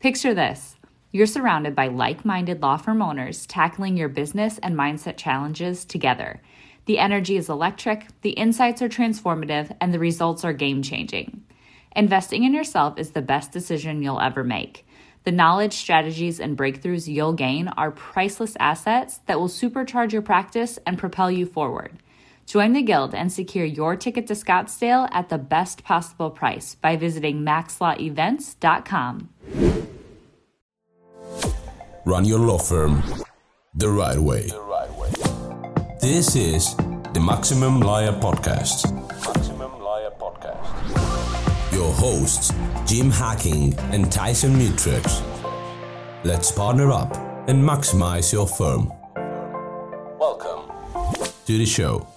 Picture this you're surrounded by like minded law firm owners tackling your business and mindset challenges together. The energy is electric, the insights are transformative, and the results are game changing. Investing in yourself is the best decision you'll ever make. The knowledge, strategies, and breakthroughs you'll gain are priceless assets that will supercharge your practice and propel you forward. Join the Guild and secure your ticket to Scottsdale at the best possible price by visiting maxlawevents.com. Run your law firm the right way. This is the Maximum Lawyer Podcast. Maximum Lawyer Podcast. Your hosts, Jim Hacking and Tyson Mutrux. Let's partner up and maximize your firm. Welcome to the show.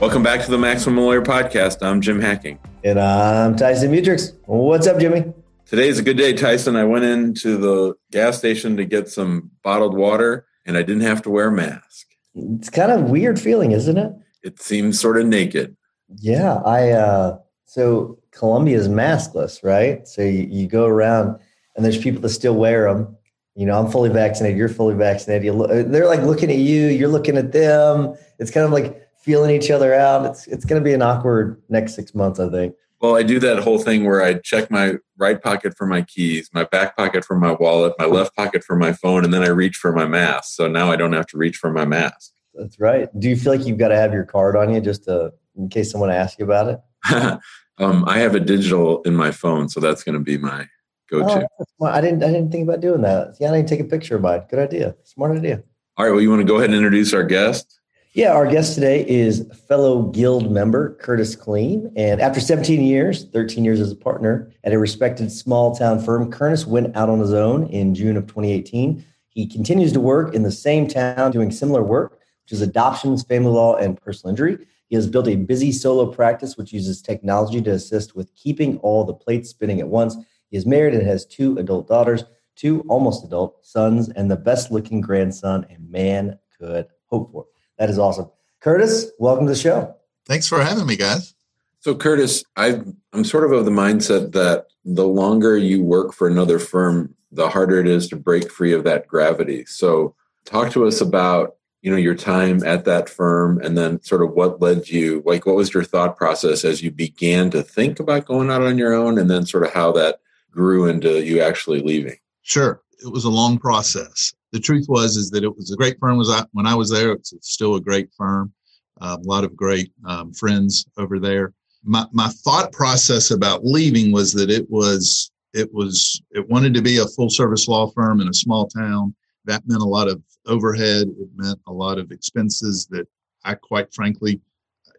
Welcome back to the Maximum Lawyer Podcast. I'm Jim Hacking. And I'm Tyson Mutrux. What's up, Jimmy? Today's a good day, Tyson. I went into the gas station to get some bottled water and I didn't have to wear a mask. It's kind of weird feeling, isn't it? It seems sort of naked. Yeah. I, uh, so Colombia is maskless, right? So you, you go around and there's people that still wear them. You know, I'm fully vaccinated. You're fully vaccinated. You look, they're like looking at you. You're looking at them. It's kind of like feeling each other out. It's it's going to be an awkward next six months, I think. Well, I do that whole thing where I check my right pocket for my keys, my back pocket for my wallet, my left pocket for my phone, and then I reach for my mask. So now I don't have to reach for my mask. That's right. Do you feel like you've got to have your card on you just to, in case someone asks you about it? um, I have a digital in my phone, so that's going to be my go-to. Oh, I didn't. I didn't think about doing that. Yeah, I didn't take a picture of mine. Good idea. Smart idea. All right. Well, you want to go ahead and introduce our guest? Yeah, our guest today is fellow guild member Curtis Kleem. And after 17 years, 13 years as a partner at a respected small town firm, Curtis went out on his own in June of 2018. He continues to work in the same town doing similar work, which is adoptions, family law, and personal injury. He has built a busy solo practice which uses technology to assist with keeping all the plates spinning at once. He is married and has two adult daughters, two almost adult sons, and the best looking grandson a man could hope for. That is awesome. Curtis, welcome to the show. Thanks for having me, guys. So, Curtis, i am sort of of the mindset that the longer you work for another firm, the harder it is to break free of that gravity. So, talk to us about you know your time at that firm and then sort of what led you like what was your thought process as you began to think about going out on your own and then sort of how that grew into you actually leaving sure it was a long process the truth was is that it was a great firm. Was I, when I was there, it's, still a great firm. Uh, a lot of great um, friends over there. My my thought process about leaving was that it was it was it wanted to be a full service law firm in a small town. That meant a lot of overhead. It meant a lot of expenses that I quite frankly,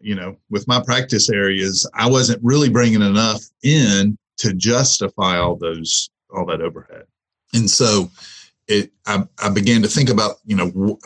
you know, with my practice areas, I wasn't really bringing enough in to justify all those all that overhead. And so it I, I began to think about you know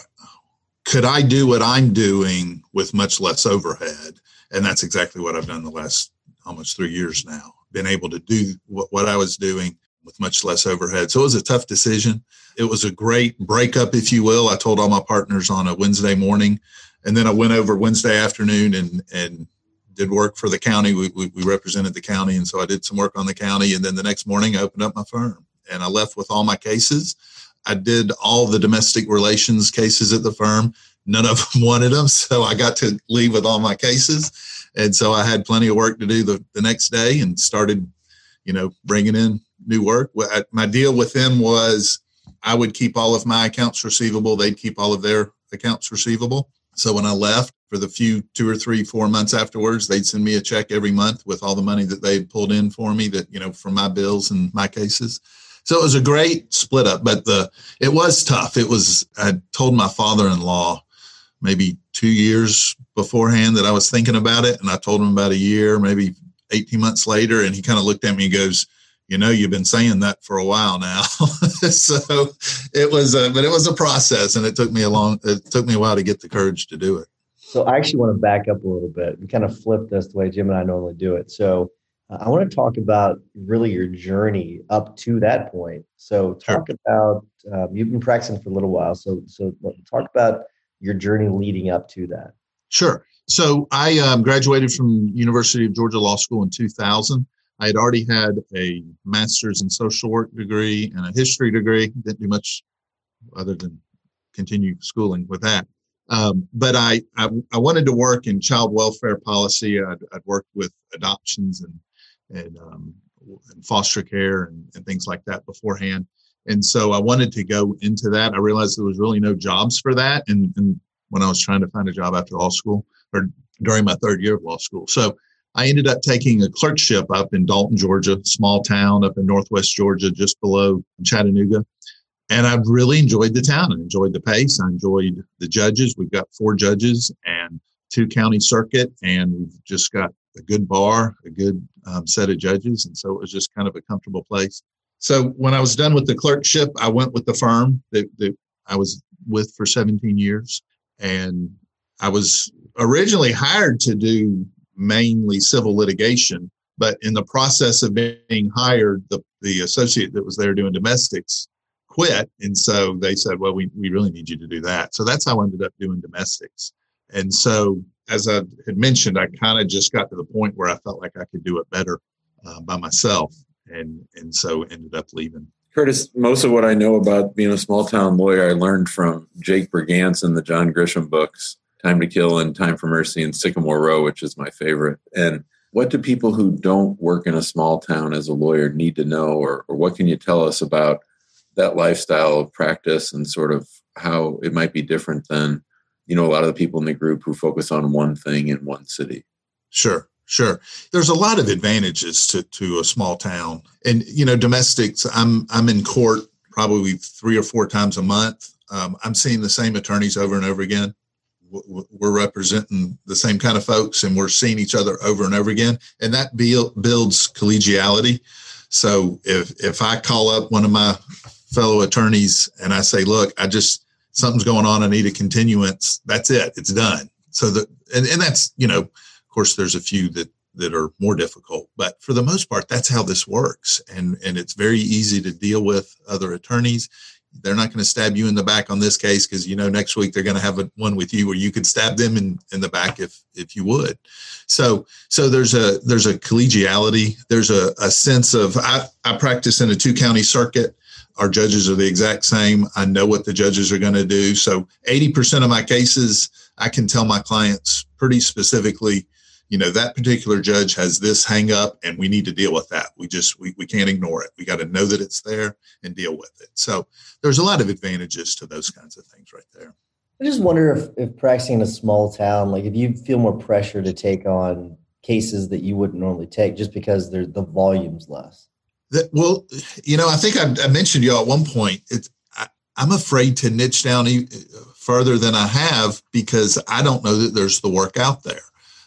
could I do what I'm doing with much less overhead? And that's exactly what I've done the last almost three years now. Been able to do what, what I was doing with much less overhead. So it was a tough decision. It was a great breakup, if you will. I told all my partners on a Wednesday morning, and then I went over Wednesday afternoon and and did work for the county. We, we, we represented the county, and so I did some work on the county. And then the next morning, I opened up my firm, and I left with all my cases I did all the domestic relations cases at the firm. None of them wanted them, so I got to leave with all my cases, and so I had plenty of work to do the, the next day, and started, you know, bringing in new work. My deal with them was I would keep all of my accounts receivable; they'd keep all of their accounts receivable. So when I left for the few two or three, four months afterwards, they'd send me a check every month with all the money that they'd pulled in for me that, you know, from my bills and my cases. So it was a great split up, but the it was tough. It was I told my father-in-law maybe two years beforehand that I was thinking about it, and I told him about a year, maybe 18 months later, and he kind of looked at me and goes, you know, you've been saying that for a while now. so it was, a, but it was a process, and it took me a long, it took me a while to get the courage to do it. So I actually want to back up a little bit. and kind of flip this the way Jim and I normally do it. So I want to talk about really your journey up to that point. So talk sure. about uh, you've been practicing for a little while. So so talk about your journey leading up to that. Sure. So I um, graduated from University of Georgia Law School in 2000. I had already had a master's in social work degree and a history degree. Didn't do much other than continue schooling with that. Um, but I, I, I wanted to work in child welfare policy. I'd, I'd worked with adoptions and and, um, and foster care and, and things like that beforehand. And so I wanted to go into that. I realized there was really no jobs for that. And, and when I was trying to find a job after law school or during my third year of law school. So I ended up taking a clerkship up in Dalton, Georgia, small town up in Northwest Georgia, just below Chattanooga. And I've really enjoyed the town. I enjoyed the pace. I enjoyed the judges. We've got four judges and two county circuit, and we've just got a good bar, a good um, set of judges. And so it was just kind of a comfortable place. So when I was done with the clerkship, I went with the firm that, that I was with for 17 years. And I was originally hired to do mainly civil litigation, but in the process of being hired, the, the associate that was there doing domestics quit. And so they said, well, we, we really need you to do that. So that's how I ended up doing domestics. And so, as I had mentioned, I kind of just got to the point where I felt like I could do it better uh, by myself. And, and so ended up leaving. Curtis, most of what I know about being a small town lawyer, I learned from Jake Brigance and the John Grisham books, Time to Kill and Time for Mercy and Sycamore Row, which is my favorite. And what do people who don't work in a small town as a lawyer need to know, or, or what can you tell us about that lifestyle of practice and sort of how it might be different than you know a lot of the people in the group who focus on one thing in one city. Sure sure. There's a lot of advantages to to a small town. And you know domestics i'm i'm in court probably three or four times a month. Um, i'm seeing the same attorneys over and over again. We're representing the same kind of folks and we're seeing each other over and over again. And that builds collegiality. So if if i call up one of my fellow attorneys and I say, look, I just, something's going on. I need a continuance. That's it. It's done. So that, and, and that's, you know, of course, there's a few that, that are more difficult, but for the most part, that's how this works. And, and it's very easy to deal with other attorneys. They're not going to stab you in the back on this case because you know next week they're going to have a, one with you where you could stab them in, in the back if if you would. So so there's a there's a collegiality. There's a, a sense of I, I practice in a two county circuit our judges are the exact same. I know what the judges are going to do. So 80% of my cases, I can tell my clients pretty specifically, you know, that particular judge has this hang up and we need to deal with that. We just, we, we can't ignore it. We got to know that it's there and deal with it. So there's a lot of advantages to those kinds of things right there. I just wonder if, if practicing in a small town, like if you feel more pressure to take on cases that you wouldn't normally take just because the volume's less. That, well, you know, I think I, I mentioned you at one point. It's I, am afraid to niche down further than I have because I don't know that there's the work out there.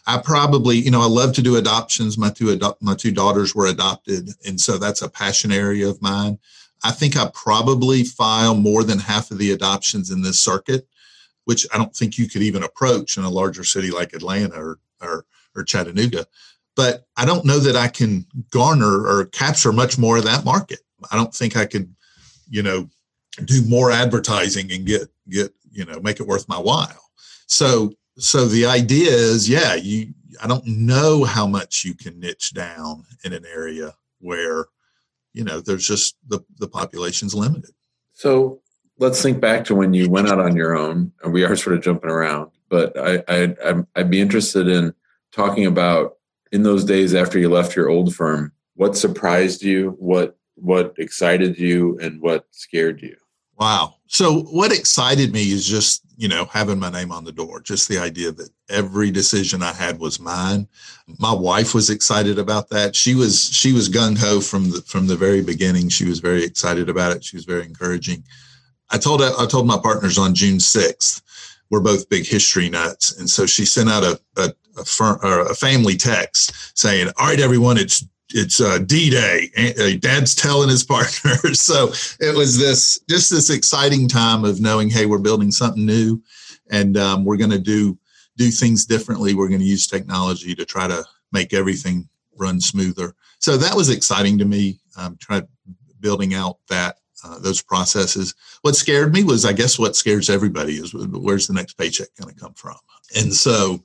I probably, you know, I love to do adoptions. My two adopt, my two daughters were adopted, and so that's a passion area of mine. I think I probably file more than half of the adoptions in this circuit, which I don't think you could even approach in a larger city like Atlanta or or, or Chattanooga but I don't know that I can garner or capture much more of that market. I don't think I could, you know, do more advertising and get get you know make it worth my while. So so the idea is, yeah, you. I don't know how much you can niche down in an area where, you know, there's just the the population's limited. So let's think back to when you went out on your own, and we are sort of jumping around, but I, I I'd be interested in talking about in those days after you left your old firm, what surprised you? What what excited you and what scared you? Wow. So what excited me is just, you know, having my name on the door, just the idea that every decision I had was mine. My wife was excited about that. She was she was gung ho from the from the very beginning. She was very excited about it. She was very encouraging. I told I told my partners on June 6th, we're both big history nuts. And so she sent out a, a a, firm, a family text saying, "All right, everyone, it's it's uh, D-Day. Uh, Dad's telling his partner. so it was this just this exciting time of knowing, hey, we're building something new, and um, we're going to do do things differently. We're going to use technology to try to make everything run smoother. So that was exciting to me. Um, try building out that uh, those processes. What scared me was, I guess, what scares everybody is where's the next paycheck going to come from. And so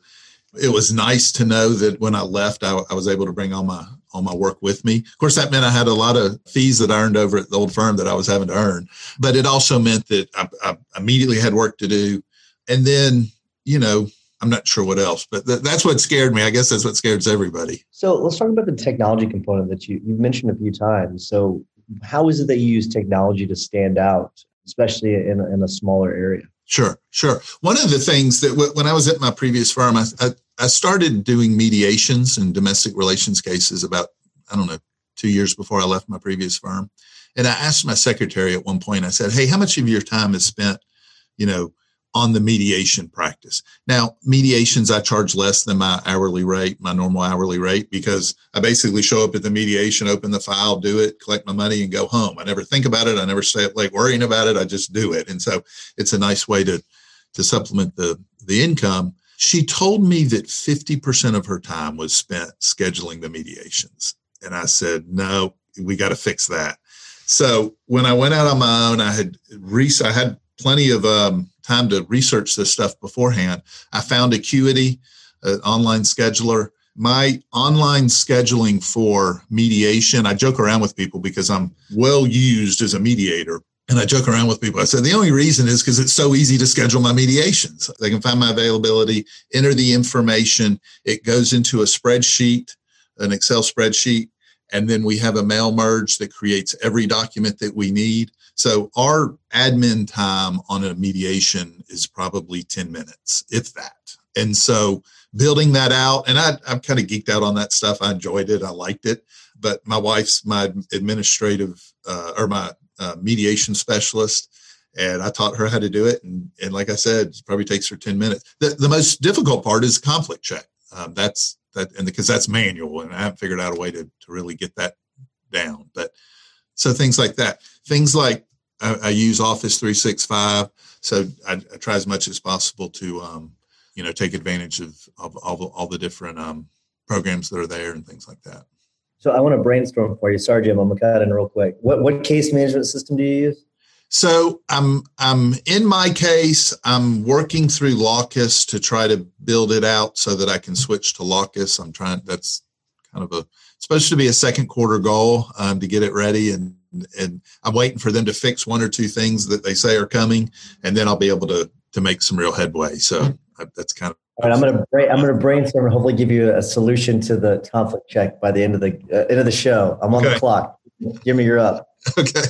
it was nice to know that when I left, I, I, was able to bring all my all my work with me. Of course, that meant I had a lot of fees that I earned over at the old firm that I was having to earn, but it also meant that I, I immediately had work to do. And then, you know, I'm not sure what else, but th- that's what scared me. I guess that's what scares everybody. So let's talk about the technology component that you you mentioned a few times. So how is it that you use technology to stand out, especially in in a smaller area? Sure, sure. One of the things that w- when I was at my previous firm, I, I, I started doing mediations and domestic relations cases about, I don't know, two years before I left my previous firm. And I asked my secretary at one point, I said, Hey, how much of your time is spent, you know, on the mediation practice. Now, mediations, I charge less than my hourly rate, my normal hourly rate, because I basically show up at the mediation, open the file, do it, collect my money, and go home. I never think about it. I never stay up late worrying about it. I just do it. And so it's a nice way to, to supplement the, the income. She told me that 50% of her time was spent scheduling the mediations. And I said, no, we got to fix that. So when I went out on my own, I had re- I had plenty of um, time to research this stuff beforehand. I found Acuity, an online scheduler. My online scheduling for mediation, I joke around with people because I'm well used as a mediator. And I joke around with people. I said, the only reason is because it's so easy to schedule my mediations. They can find my availability, enter the information. It goes into a spreadsheet, an Excel spreadsheet. And then we have a mail merge that creates every document that we need. So our admin time on a mediation is probably 10 minutes, if that. And so building that out, and I, I'm kind of geeked out on that stuff. I enjoyed it. I liked it. But my wife's my administrative uh, or my uh, mediation specialist, and I taught her how to do it. And, and like I said, it probably takes her 10 minutes. The, the most difficult part is conflict check. Um, that's that, and because that's manual, and I haven't figured out a way to, to really get that down. But so things like that, things like I, I use Office 365. So I, I, try as much as possible to, um, you know, take advantage of, of, of all the different um, programs that are there and things like that. So I want to brainstorm for you. Sorry, Jim, I'm gonna cut in real quick. What what case management system do you use? So I'm I'm in my case, I'm working through Lawcus to try to build it out so that I can switch to Lawcus. I'm trying that's kind of a supposed to be a second quarter goal um, to get it ready and and I'm waiting for them to fix one or two things that they say are coming, and then I'll be able to to make some real headway. So hmm. that's kind of. All right, I'm gonna I'm gonna brainstorm and hopefully give you a solution to the conflict check by the end of the uh, end of the show. I'm on okay. the clock. Give me your up. Okay.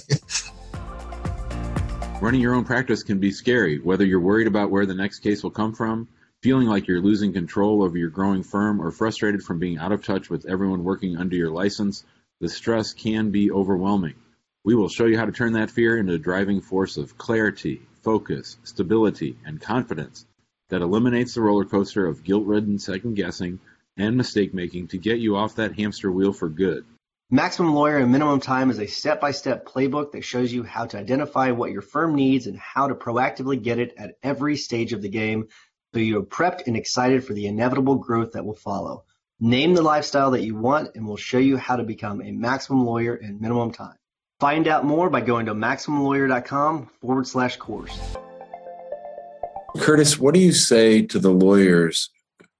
Running your own practice can be scary, whether you're worried about where the next case will come from, feeling like you're losing control over your growing firm, or frustrated from being out of touch with everyone working under your license. The stress can be overwhelming. We will show you how to turn that fear into a driving force of clarity, focus, stability, and confidence that eliminates the roller coaster of guilt-ridden second-guessing and mistake-making to get you off that hamster wheel for good. Maximum Lawyer and Minimum Time is a step-by-step playbook that shows you how to identify what your firm needs and how to proactively get it at every stage of the game so you're prepped and excited for the inevitable growth that will follow. Name the lifestyle that you want and we'll show you how to become a maximum lawyer in minimum time. Find out more by going to MaximumLawyer.com forward slash course. Curtis, what do you say to the lawyers?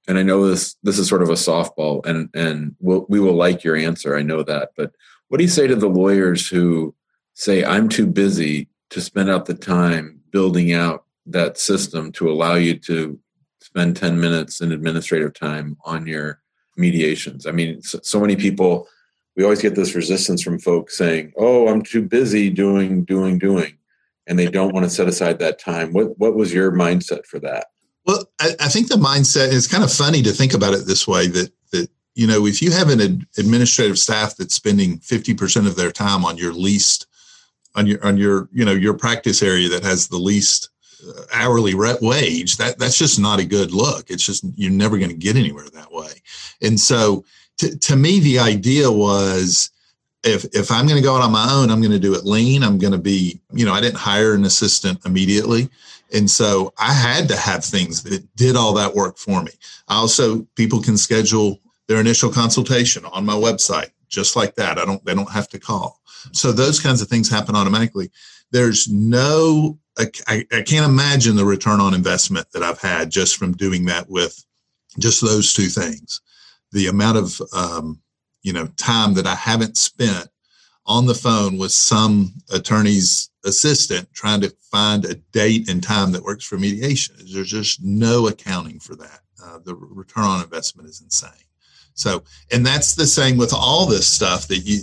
And I know this this is sort of a softball, and and we'll, we will like your answer. I know that, but what do you say to the lawyers who say I'm too busy to spend out the time building out that system to allow you to spend 10 minutes in administrative time on your mediations? I mean, so, so many people we always get this resistance from folks saying, "Oh, I'm too busy doing, doing, doing," and they don't want to set aside that time. What What was your mindset for that? Well, I, I think the mindset is kind of funny to think about it this way. That that you know, if you have an ad- administrative staff that's spending fifty percent of their time on your least, on your on your you know your practice area that has the least uh, hourly wage, that that's just not a good look. It's just you're never going to get anywhere that way. And so to, to me, the idea was if if I'm going to go out on my own, I'm going to do it lean. I'm going to be, you know, I didn't hire an assistant immediately. And so I had to have things that did all that work for me. I also, people can schedule their initial consultation on my website, just like that. I don't, they don't have to call. So those kinds of things happen automatically. There's no, I, I can't imagine the return on investment that I've had just from doing that with just those two things. The amount of, um, you know, time that I haven't spent on the phone with some attorney's assistant trying to find a date and time that works for mediation. There's just no accounting for that. Uh, the return on investment is insane. So, and that's the same with all this stuff that you,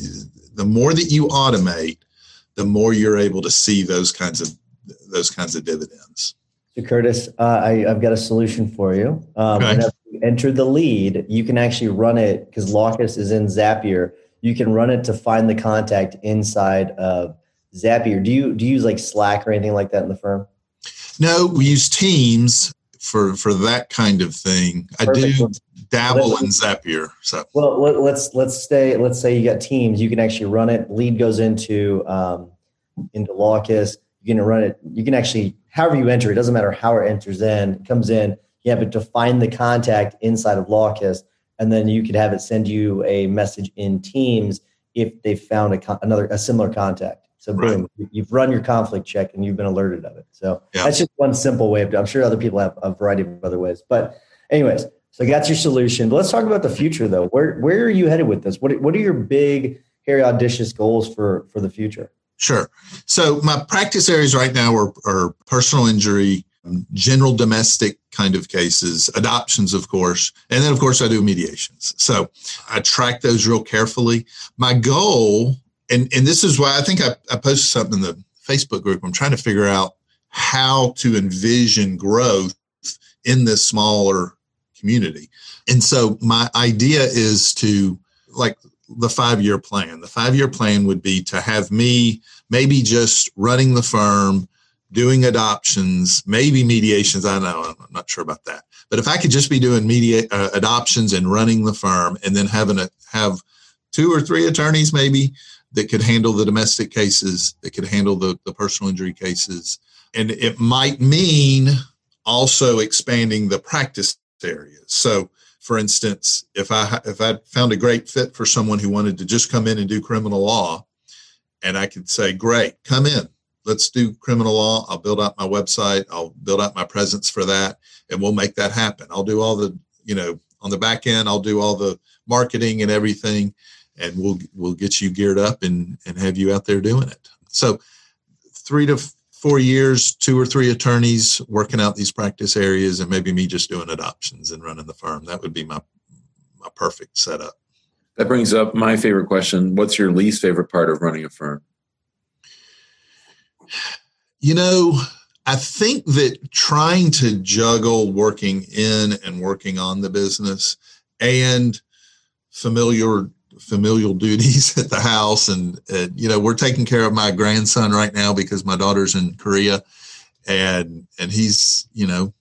the more that you automate, the more you're able to see those kinds of those kinds of dividends. So, Curtis, uh, I, have got a solution for you. Um, okay. Enter the lead, you can actually run it because Lawcus is in Zapier you can run it to find the contact inside of Zapier. Do you do you use like Slack or anything like that in the firm? No, we use Teams for for that kind of thing. Perfect. I do dabble in Zapier. So well, let, us let's stay. Let's say you got Teams. You can actually run it. Lead goes into um, into Lawcus. You can run it. You can actually however you enter. It doesn't matter how it enters in. It comes in. You have to find the contact inside of Lawcus and then you could have it send you a message in Teams if they found a another a similar contact. So boom, right. you've run your conflict check and you've been alerted of it. So yeah. that's just one simple way of doing. I'm sure other people have a variety of other ways, but anyways, so that's your solution. But let's talk about the future though. Where where are you headed with this? What what are your big, hairy, audacious goals for for the future? Sure. So my practice areas right now are, are personal injury, Um, general domestic kind of cases, adoptions, of course, and then, of course, I do mediations. So I track those real carefully. My goal, and, and this is why I think I, I posted something in the Facebook group. I'm trying to figure out how to envision growth in this smaller community. And so my idea is to like the five year plan. The five year plan would be to have me maybe just running the firm doing adoptions, maybe mediations. I know I'm not sure about that, but if I could just be doing media uh, adoptions and running the firm, and then having a have two or three attorneys maybe that could handle the domestic cases, that could handle the, the personal injury cases, and it might mean also expanding the practice areas. So, for instance, if I if I found a great fit for someone who wanted to just come in and do criminal law, and I could say, "Great, come in." Let's do criminal law. I'll build out my website. I'll build out my presence for that, and we'll make that happen. I'll do all the, you know, on the back end. I'll do all the marketing and everything, and we'll we'll get you geared up and and have you out there doing it. So, three to four years, two or three attorneys working out these practice areas, and maybe me just doing adoptions and running the firm. That would be my my perfect setup. That brings up my favorite question. What's your least favorite part of running a firm? You know, I think that trying to juggle working in and working on the business and familiar familial duties at the house and, and, you know we're taking care of my grandson right now because my daughter's in korea and and he's you know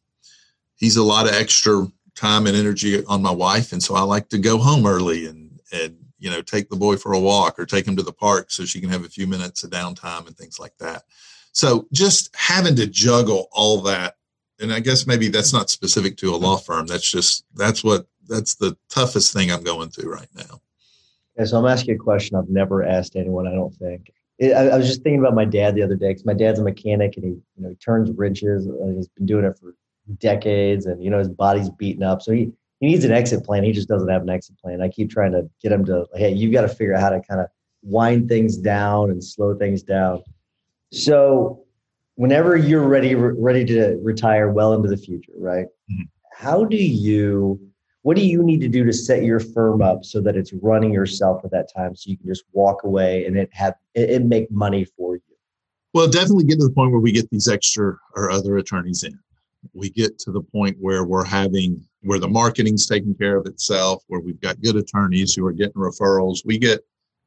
he's a lot of extra time and energy on my wife. And so i like to go home early and and you know take the boy for a walk or take him to the park so she can have a few minutes of downtime and things like that so just having to juggle all that, and I guess maybe that's not specific to a law firm. That's just that's what that's the toughest thing I'm going through right now. Yeah, so I'm asking a question I've never asked anyone. I don't think. I, I, was just thinking about my dad the other day because my dad's a mechanic and he, you know, he turns wrenches. And he's been doing it for decades, and you know his body's beaten up. So he he needs an exit plan. He just doesn't have an exit plan. I keep trying to get him to, hey, you got to figure out how to kind of wind things down and slow things down. So, whenever you're ready ready to retire well into the future, right? Mm-hmm. How do you what do you need to do to set your firm up so that it's running yourself at that time so you can just walk away and it have it, it make money for you? Well, definitely get to the point where we get these extra or other attorneys in. We get to the point where we're having where the marketing's taking care of itself, where we've got good attorneys who are getting referrals. We get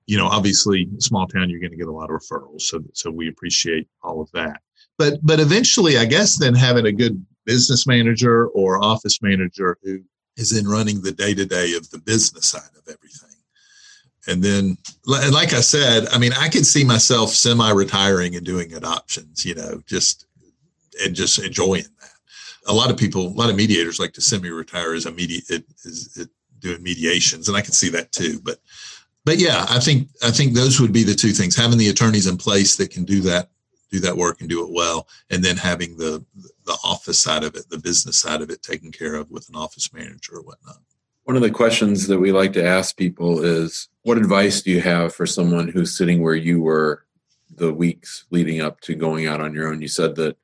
you know, obviously, small town, you're going to get a lot of referrals. So, so we appreciate all of that. But, but eventually, I guess then having a good business manager or office manager who is in running the day to day of the business side of everything. And then, and like I said, I mean, I could see myself semi retiring and doing adoptions, you know, just and just enjoying that. A lot of people, a lot of mediators like to semi retire as a media, is doing mediations, and I can see that too. But, but yeah, I think I think those would be the two things: having the attorneys in place that can do that do that work and do it well, and then having the the office side of it, the business side of it, taken care of with an office manager or whatnot. One of the questions that we like to ask people is what advice do you have for someone who's sitting where you were the weeks leading up to going out on your own? You said that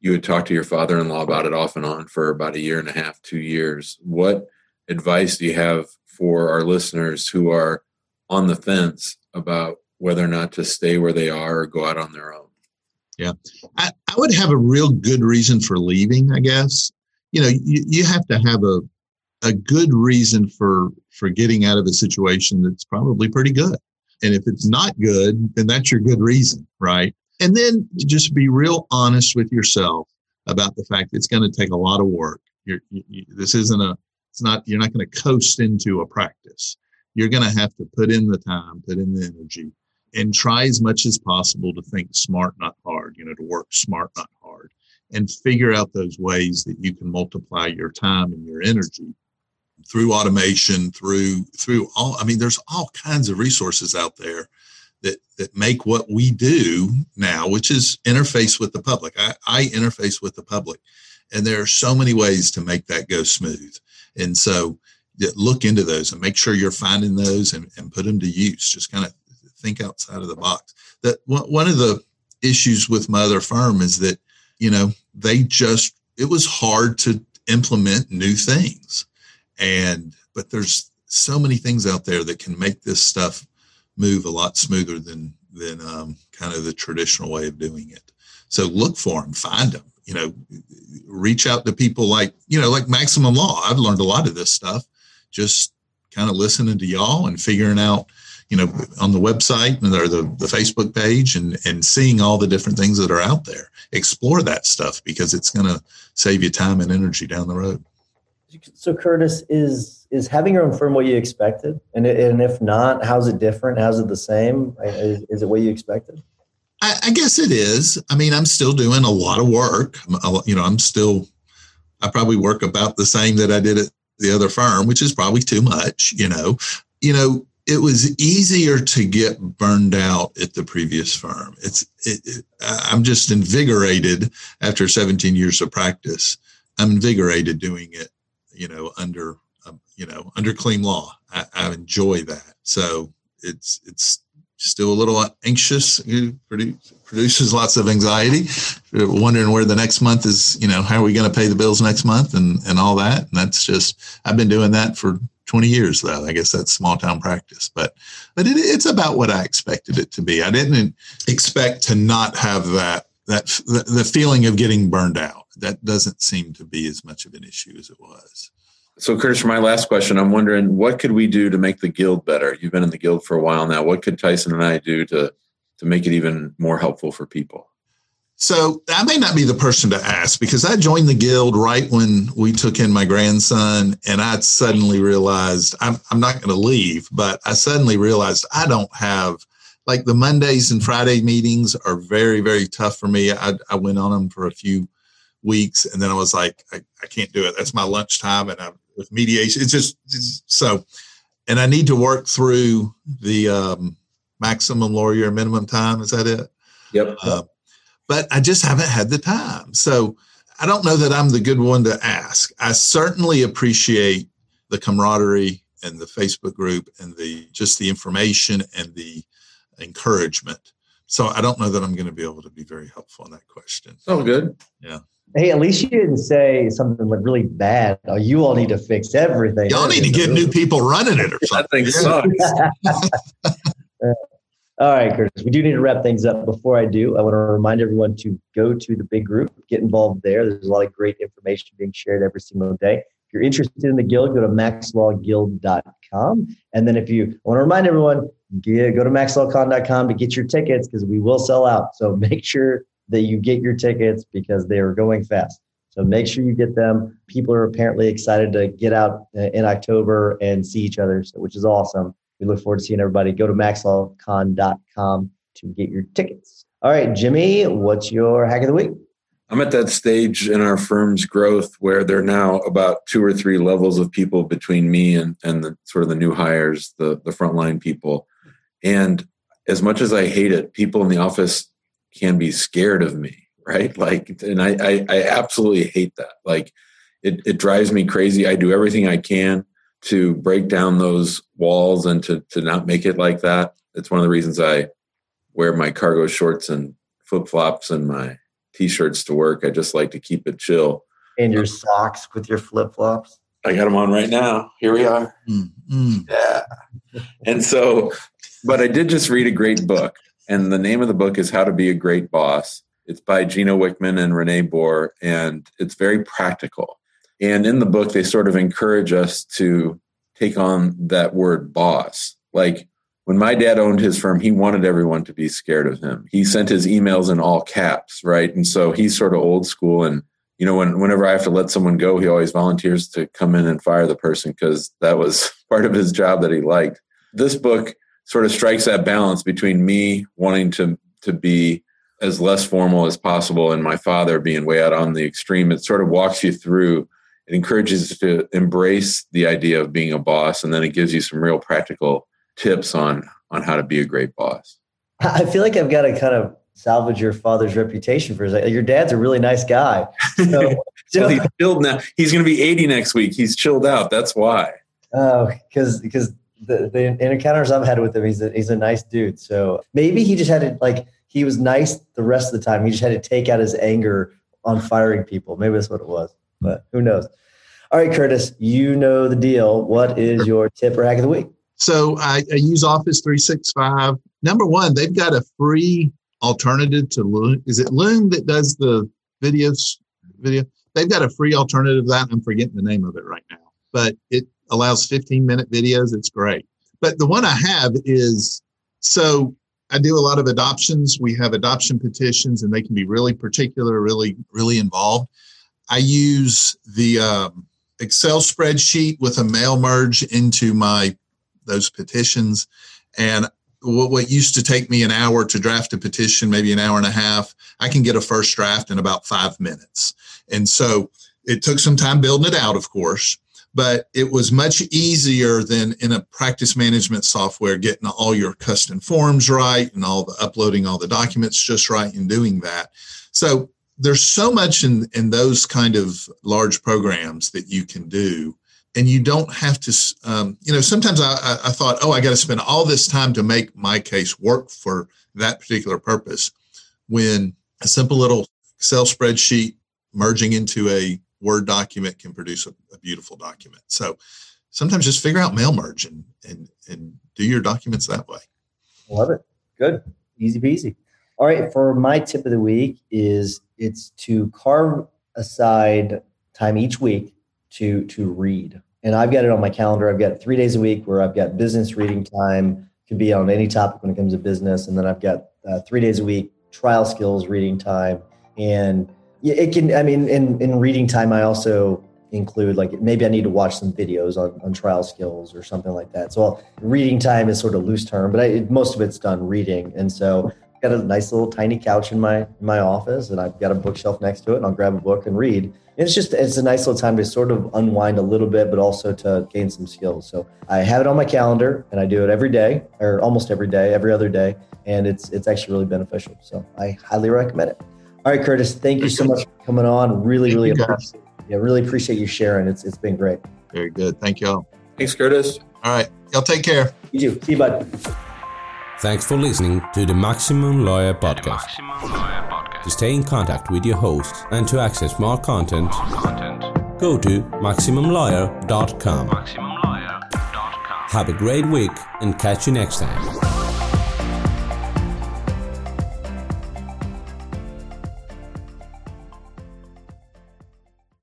you had talked to your father in law about it off and on for about a year and a half, two years. What advice do you have for our listeners who are on the fence about whether or not to stay where they are or go out on their own? Yeah, I, I would have a real good reason for leaving, I guess. You know, you, you have to have a a good reason for for getting out of a situation that's probably pretty good. And if it's not good, then that's your good reason, right? And then just be real honest with yourself about the fact it's going to take a lot of work. You're, you, this isn't a, it's not, you're not going to coast into a practice. You're going to have to put in the time, put in the energy, and try as much as possible to think smart, not hard, you know, to work smart, not hard, and figure out those ways that you can multiply your time and your energy through automation, through through all. I mean, there's all kinds of resources out there that that make what we do now, which is interface with the public. I, I interface with the public, and there are so many ways to make that go smooth. And so, look into those and make sure you're finding those and, and put them to use. Just kind of think outside of the box. That one of the issues with my other firm is that you know they just it was hard to implement new things and but there's so many things out there that can make this stuff move a lot smoother than than um, kind of the traditional way of doing it. So look for them, find them. You know, reach out to people like you know like Maximum Law. I've learned a lot of this stuff just kind of listening to y'all and figuring out you know on the website and or the, the facebook page and and seeing all the different things that are out there explore that stuff because it's going to save you time and energy down the road so Curtis, is is having your own firm what you expected? And and if not, how's it different? How's it the same? Is, is it what you expected? I, I, guess it is. I mean, I'm still doing a lot of work. You know, I'm still. I probably work about the same that I did at the other firm, which is probably too much. You know, you know, it was easier to get burned out at the previous firm. It's. It, it, I'm just invigorated after 17 years of practice. I'm invigorated doing it you know, under, you know, under Kleem law. I, I, enjoy that. So it's, it's still a little anxious. It produces lots of anxiety, wondering where the next month is, you know, how are we going to pay the bills next month and, and all that. And that's just, I've been doing that for 20 years though. I guess that's small town practice, but, but it, it's about what I expected it to be. I didn't expect to not have that, that the, the feeling of getting burned out that doesn't seem to be as much of an issue as it was. So, Curtis, for my last question, I'm wondering what could we do to make the guild better? You've been in the guild for a while now. What could Tyson and I do to to make it even more helpful for people? So I may not be the person to ask because I joined the guild right when we took in my grandson, and I suddenly realized I'm I'm not going to leave, but I suddenly realized I don't have like the Mondays and Friday meetings are very very tough for me. I, I went on them for a few weeks and then i was like i, I can't do it that's my lunchtime and i'm with mediation. It's just it's, so and i need to work through the um, maximum lawyer minimum time. Is that it? Yep. Uh, but i just haven't had the time. So i don't know that i'm the good one to ask. I certainly appreciate the camaraderie and the facebook group and the just the information and the encouragement. So i don't know that i'm going to be able to be very helpful in that question. Oh good. Yeah Hey, at least you didn't say something like really bad. Oh, you all need to fix everything. Y'all need to get new people running it or something. all right, Curtis, we do need to wrap things up. Before I do, I want to remind everyone to go to the big group, get involved there. There's a lot of great information being shared every single day. If you're interested in the guild, go to maxlawguild.com. And then if you I want to remind everyone, go to maxlawcon.com to get your tickets because we will sell out. So make sure that you get your tickets because they are going fast. So make sure you get them. People are apparently excited to get out uh, in October and see each other, which is awesome. We look forward to seeing everybody. Go to maxlawcon.com to get your tickets. All right, Jimmy, what's your hack of the week? I'm at that stage in our firm's growth where there are now about two or three levels of people between me and, and the sort of the new hires, the, the frontline people. And as much as I hate it, people in the office can be scared of me, right? Like, and I, I, I absolutely hate that. Like, it, it drives me crazy. I do everything I can to break down those walls and to, to not make it like that. It's one of the reasons I wear my cargo shorts and flip flops and my t-shirts to work. I just like to keep it chill. And your socks with your flip flops. I got them on right now. Here we are. Mm-hmm. Yeah. And so, but I did just read a great book, and the name of the book is How to Be a Great Boss. It's by Gino Wickman and Rene Boer, and it's very practical. And in the book, they sort of encourage us to take on that word boss. Like when my dad owned his firm, he wanted everyone to be scared of him. He sent his emails in all caps, right? And so he's sort of old school. And, you know, when, whenever I have to let someone go, he always volunteers to come in and fire the person because that was part of his job that he liked. This book sort of strikes that balance between me wanting to, to be as less formal as possible and my father being way out on the extreme. It sort of walks you through, it encourages you to embrace the idea of being a boss. And then it gives you some real practical tips on on how to be a great boss. I feel like I've got to kind of salvage your father's reputation for second. Your dad's a really nice guy. So, well, he's chilled now. He's going to be 80 next week. He's chilled out. That's why. Oh, because because the, the encounters I've had with him, he's a, he's a nice dude. So maybe he just had to like he was nice the rest of the time. He just had to take out his anger on firing people. Maybe that's what it was. But who knows? All right, Curtis, you know the deal. What is your tip or hack of the week? So I, I, use Office 365. Number one, they've got a free alternative to Loom. Is it Loom that does the videos? Video. They've got a free alternative to that. I'm forgetting the name of it right now, but it allows 15 minute videos. It's great. But the one I have is so I do a lot of adoptions. We have adoption petitions, and they can be really particular, really, really involved. I use the um, Excel spreadsheet with a mail merge into my those petitions. And what, what used to take me an hour to draft a petition, maybe an hour and a half, I can get a first draft in about five minutes. And so it took some time building it out, of course, but it was much easier than in a practice management software getting all your custom forms right and all the uploading all the documents just right and doing that. So there's so much in, in those kind of large programs that you can do and you don't have to um, you know sometimes I, I thought oh i got to spend all this time to make my case work for that particular purpose when a simple little excel spreadsheet merging into a word document can produce a, a beautiful document. So sometimes just figure out mail merge and, and and do your documents that way. Love it. Good. Easy peasy. All right for my tip of the week is it's to carve aside time each week to to read. And I've got it on my calendar. I've got three days a week where I've got business reading time, could be on any topic when it comes to business, and then I've got uh, three days a week trial skills reading time, and it can. I mean, in in reading time, I also include like maybe I need to watch some videos on, on trial skills or something like that. So reading time is sort of loose term, but I, most of it's done reading, and so I've got a nice little tiny couch in my in my office, and I've got a bookshelf next to it, and I'll grab a book and read it's just it's a nice little time to sort of unwind a little bit, but also to gain some skills. So I have it on my calendar, and I do it every day, or almost every day, every other day, and it's it's actually really beneficial. So I highly recommend it. All right, Curtis, thank you so much for coming on. Really, really appreciate, yeah, really appreciate you sharing. It's it's been great. Very good. Thank you all. Thanks, Curtis. All right, y'all take care. You too. See you, bud. Thanks for listening to the Maximum Lawyer Podcast. To stay in contact with your host and to access more content, go to MaximumLawyer.com. Have a great week and catch you next time.